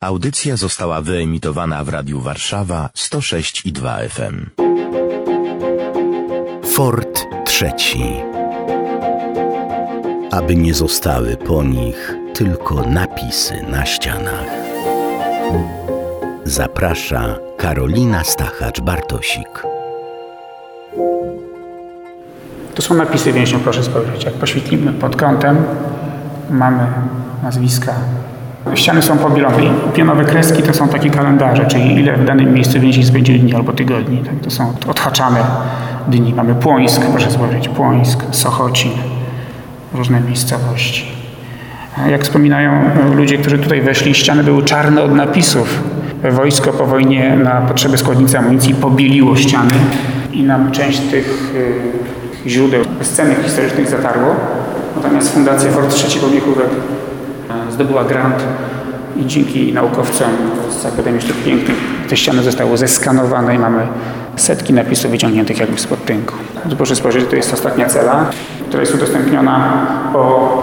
Audycja została wyemitowana w Radiu Warszawa 106 i 2 FM. Fort trzeci. Aby nie zostały po nich tylko napisy na ścianach. Zaprasza Karolina Stachacz-Bartosik. To są napisy więźniów, proszę spojrzeć. Jak poświetlimy pod kątem, mamy nazwiska. Ściany są pobielone pionowe kreski to są takie kalendarze, czyli ile w danym miejscu więźni spędzili dni albo tygodni. Tak? To są odhaczane dni. Mamy Płońsk, proszę spojrzeć, Płońsk, Sochocin, różne miejscowości. Jak wspominają e, ludzie, którzy tutaj weszli, ściany były czarne od napisów. Wojsko po wojnie na potrzeby składnicy amunicji pobieliło ściany i nam część tych y, źródeł bezcennych historycznych zatarło. Natomiast Fundacja Fort III e, zdobyła grant i dzięki naukowcom z Akademii Sztuk Pięknych te ściany zostały zeskanowane i mamy setki napisów wyciągniętych jakby spod tynku. Proszę spojrzeć, to jest ostatnia cela, która jest udostępniona po,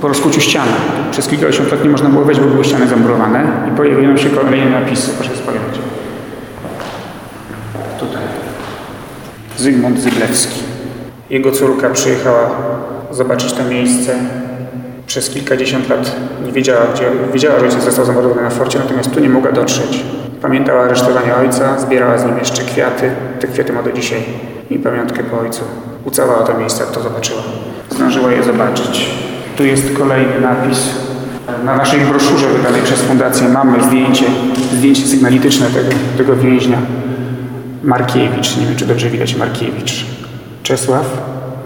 po rozkuciu ściany. Przez kilkadziesiąt lat nie można było wejść, bo były ściany zamurowane i pojawiły się kolejne napisy. Proszę spojrzeć. Tutaj. Zygmunt Zyglewski. Jego córka przyjechała zobaczyć to miejsce. Przez kilkadziesiąt lat nie wiedziała, gdzie. Wiedziała, że ojciec został zamordowany na forcie, natomiast tu nie mogła dotrzeć. Pamiętała aresztowanie ojca, zbierała z nim jeszcze kwiaty. Te kwiaty ma do dzisiaj. I pamiątkę po ojcu. Ucałała to miejsce, jak to zobaczyła. Zdążyła je zobaczyć. Tu jest kolejny napis. Na naszej broszurze wydanej przez Fundację mamy zdjęcie, zdjęcie sygnalityczne tego, tego więźnia. Markiewicz, nie wiem czy dobrze widać Markiewicz. Czesław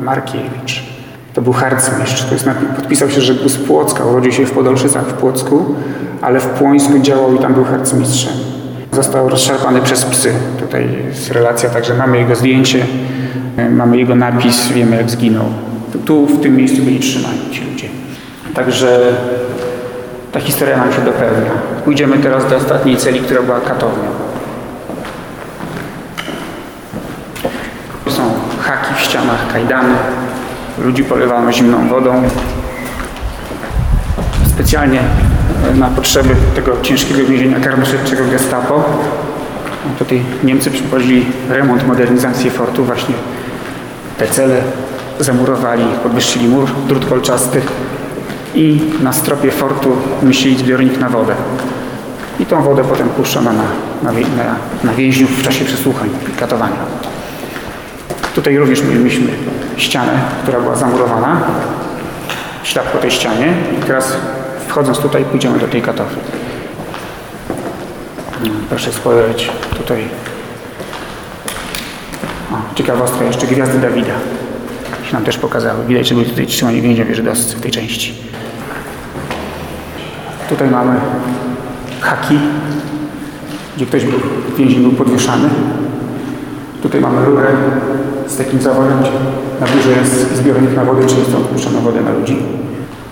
Markiewicz. To był harcmistrz. To jest, podpisał się, że był z Płocka. Urodził się w Podolszycach w Płocku, ale w Płońsku działał i tam był harcmistrzem. Został rozszarpany przez psy. Tutaj jest relacja, także mamy jego zdjęcie, y, mamy jego napis, wiemy jak zginął. Tu w tym miejscu byli trzymani ci ludzie. Także ta historia nam się dopełnia. Pójdziemy teraz do ostatniej celi, która była katownią. Są haki w ścianach, kajdany. Ludzi polewano zimną wodą. Specjalnie e, na potrzeby tego ciężkiego więzienia karnośledczego Gestapo. Tutaj Niemcy przeprowadzili remont, modernizację fortu. Właśnie te cele zamurowali, podwyższyli mur, drut kolczasty i na stropie fortu umieścili zbiornik na wodę. I tą wodę potem puszczono na, na, na, na więźniów w czasie przesłuchań i katowania. Tutaj również mieliśmy ścianę, która była zamurowana, ślad po tej ścianie i teraz wchodząc tutaj pójdziemy do tej katowni. Mm, Proszę spojrzeć tutaj. O, ciekawostka jeszcze gwiazdy Dawida się nam też pokazały. Widać, że byli tutaj trzymani więźniowie żydowscy w tej części. Tutaj mamy haki, gdzie ktoś był, więzień był podwieszany. Tutaj mamy rurę z takim zaworem, gdzie na górze jest zbiornik na wodę, czyli stąd puszczano wodę na ludzi.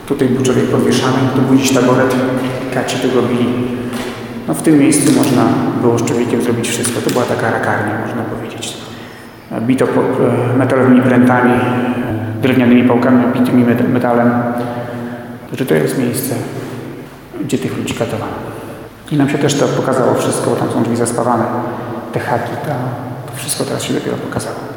Tutaj był człowiek podwieszany, tu był dziś taboret, kaci tu go bili. No w tym miejscu można było z człowiekiem zrobić wszystko. To była taka rakarnia, można powiedzieć. Bito e, metalowymi prętami, e, drewnianymi pałkami bitymi met- metalem. Także to jest miejsce, gdzie tych ludzi katowano. I nam się też to pokazało wszystko, bo tam są drzwi zaspawane, te haki, ta, to wszystko teraz się dopiero pokazało.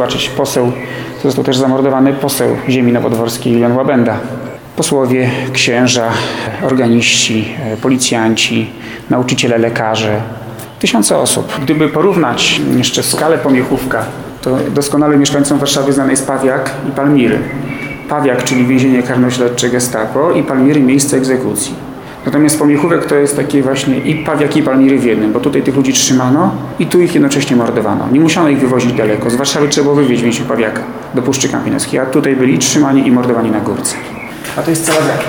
Zobaczyć, poseł, został też zamordowany poseł ziemi nowodworskiej Julian Łabęda. Posłowie, księża, organiści, policjanci, nauczyciele, lekarze, tysiące osób. Gdyby porównać jeszcze skalę pomiechówka, to doskonale mieszkańcom Warszawy znany jest Pawiak i Palmiry. Pawiak, czyli więzienie karnośledcze Gestapo i Palmiry miejsce egzekucji. Natomiast pomiechówek to jest takie właśnie i Pawiak i Palmiry w jednym, bo tutaj tych ludzi trzymano i tu ich jednocześnie mordowano. Nie musiano ich wywozić daleko. Z Warszawy trzeba było wywieźć więźniów Pawiaka do Puszczy Kampinoskiej, a tutaj byli trzymani i mordowani na górce. A to jest cela zero.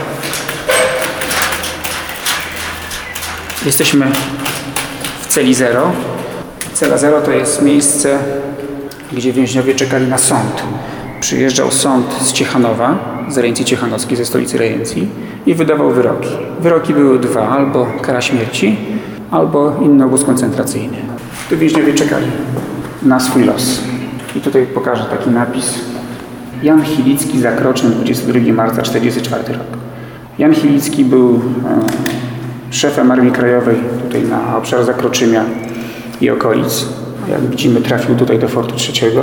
Jesteśmy w celi zero. Cela zero to jest miejsce, gdzie więźniowie czekali na sąd. Przyjeżdżał sąd z Ciechanowa, z rejencji ciechanowskiej, ze stolicy rejencji i wydawał wyroki. Wyroki były dwa, albo kara śmierci, albo inny obóz koncentracyjny. Tu więźniowie czekali na swój los. I tutaj pokażę taki napis. Jan Chilicki zakroczył 22 marca 1944 rok. Jan Chilicki był e, szefem Armii Krajowej tutaj na obszarze Zakroczymia i okolic. Jak widzimy trafił tutaj do Fortu III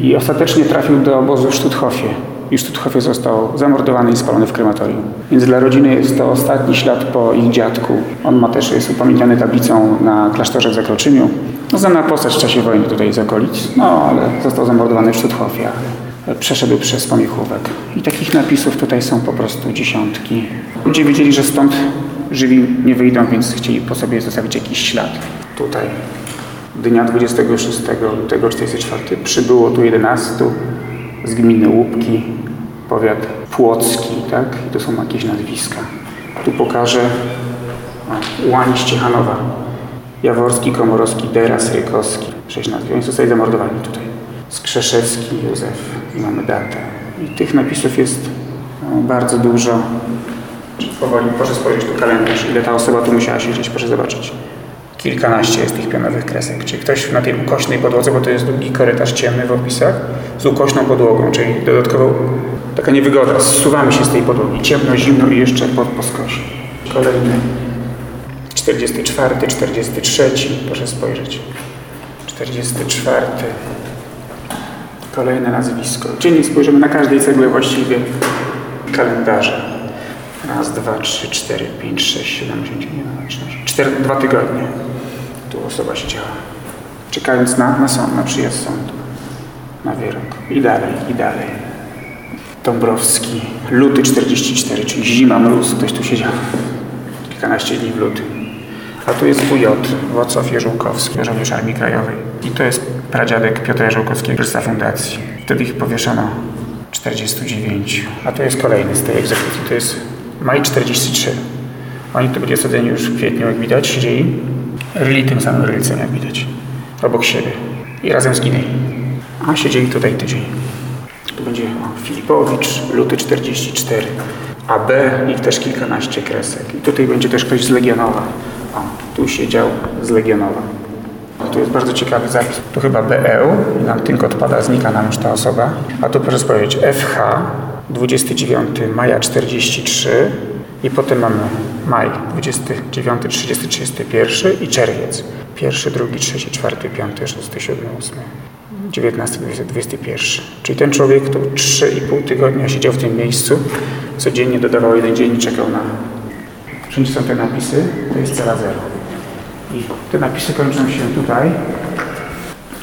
i ostatecznie trafił do obozu w Sztuthofie. I w Sztuthofie został zamordowany i spalony w krematorium. Więc dla rodziny jest to ostatni ślad po ich dziadku. On ma też, jest upamiętniony tablicą na klasztorze w Zakroczymiu. No, znana postać w czasie wojny tutaj z okolic, no ale został zamordowany w Sztuthofie. Przeszedł przez pomiechówek. I takich napisów tutaj są po prostu dziesiątki. Ludzie wiedzieli, że stąd żywi nie wyjdą, więc chcieli po sobie zostawić jakiś ślad. Tutaj dnia 26 lutego 1944 przybyło tu 11 z gminy Łupki, powiat płocki, tak? To są jakieś nazwiska. Tu pokażę o, Łań Ciechanowa, Jaworski, Komorowski, Deras, Rykowski. Sześć nazwisk. Oni zostali zamordowani tutaj. Skrzeszewski, Józef. I mamy datę. I tych napisów jest no, bardzo dużo. Powoli proszę spojrzeć tu kalendarz, ile ta osoba tu musiała siedzieć, proszę zobaczyć. Kilkanaście jest tych pionowych kresek. Czyli ktoś na tej ukośnej podłodze, bo to jest długi korytarz ciemny w opisach, z ukośną podłogą, czyli dodatkowo taka niewygoda. Zsuwamy się z tej podłogi. Ciemno, zimno i jeszcze pod po skosie. Kolejny. 44, 43, proszę spojrzeć. 44. Kolejne nazwisko. Dziennie spojrzymy na każdej cegle właściwie kalendarze. Raz, dwa, trzy, cztery, pięć, sześć, siedem, osiem, dziewięć, cztery, dwa tygodnie. Tu osoba siedziała. Czekając na, na sąd, na przyjazd sądu. Na wyrok. I dalej, i dalej. Dąbrowski. Luty 44, czyli zima, mróz. Ktoś tu siedział. Kilkanaście dni w lutym. A tu jest WJ, Wacław Jeżółkowski, żołnierz Armii Krajowej. I to jest pradziadek Piotra Jeżółkowskiego, prezesa fundacji. Wtedy ich powieszono 49. A to jest kolejny z tej egzekucji. To jest maj 43. Oni tu byli osadzeni już w kwietniu, jak widać, siedzieli. Ryli tym samym rylcem, jak widać. Obok siebie. I razem zginęli. A siedzieli tutaj tydzień. Tu będzie Filipowicz, luty 44. AB i też kilkanaście kresek. I tutaj będzie też ktoś z Legionowa. O, tu siedział z Legionowa. Tu jest bardzo ciekawy zapis. Tu chyba BEU, nam tynk odpada, znika nam już ta osoba. A tu proszę spojrzeć, FH, 29 maja 43 i potem mamy maj 29, 30, 31 i czerwiec. 1, 2, 3, 4, 5, 6, 7, 8, 19, 20, 21. Czyli ten człowiek tu 3,5 tygodnia siedział w tym miejscu, codziennie dodawał jeden dzień i czekał na... Wszędzie są te napisy, to jest cela zero. I te napisy kończą się tutaj.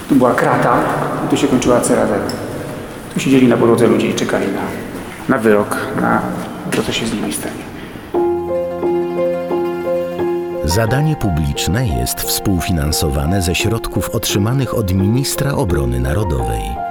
Tu była krata, tu się kończyła cela zero. Tu siedzieli na podłodze ludzie i czekali na, na wyrok, na to, co się z nimi stanie. Zadanie publiczne jest współfinansowane ze środków otrzymanych od Ministra Obrony Narodowej.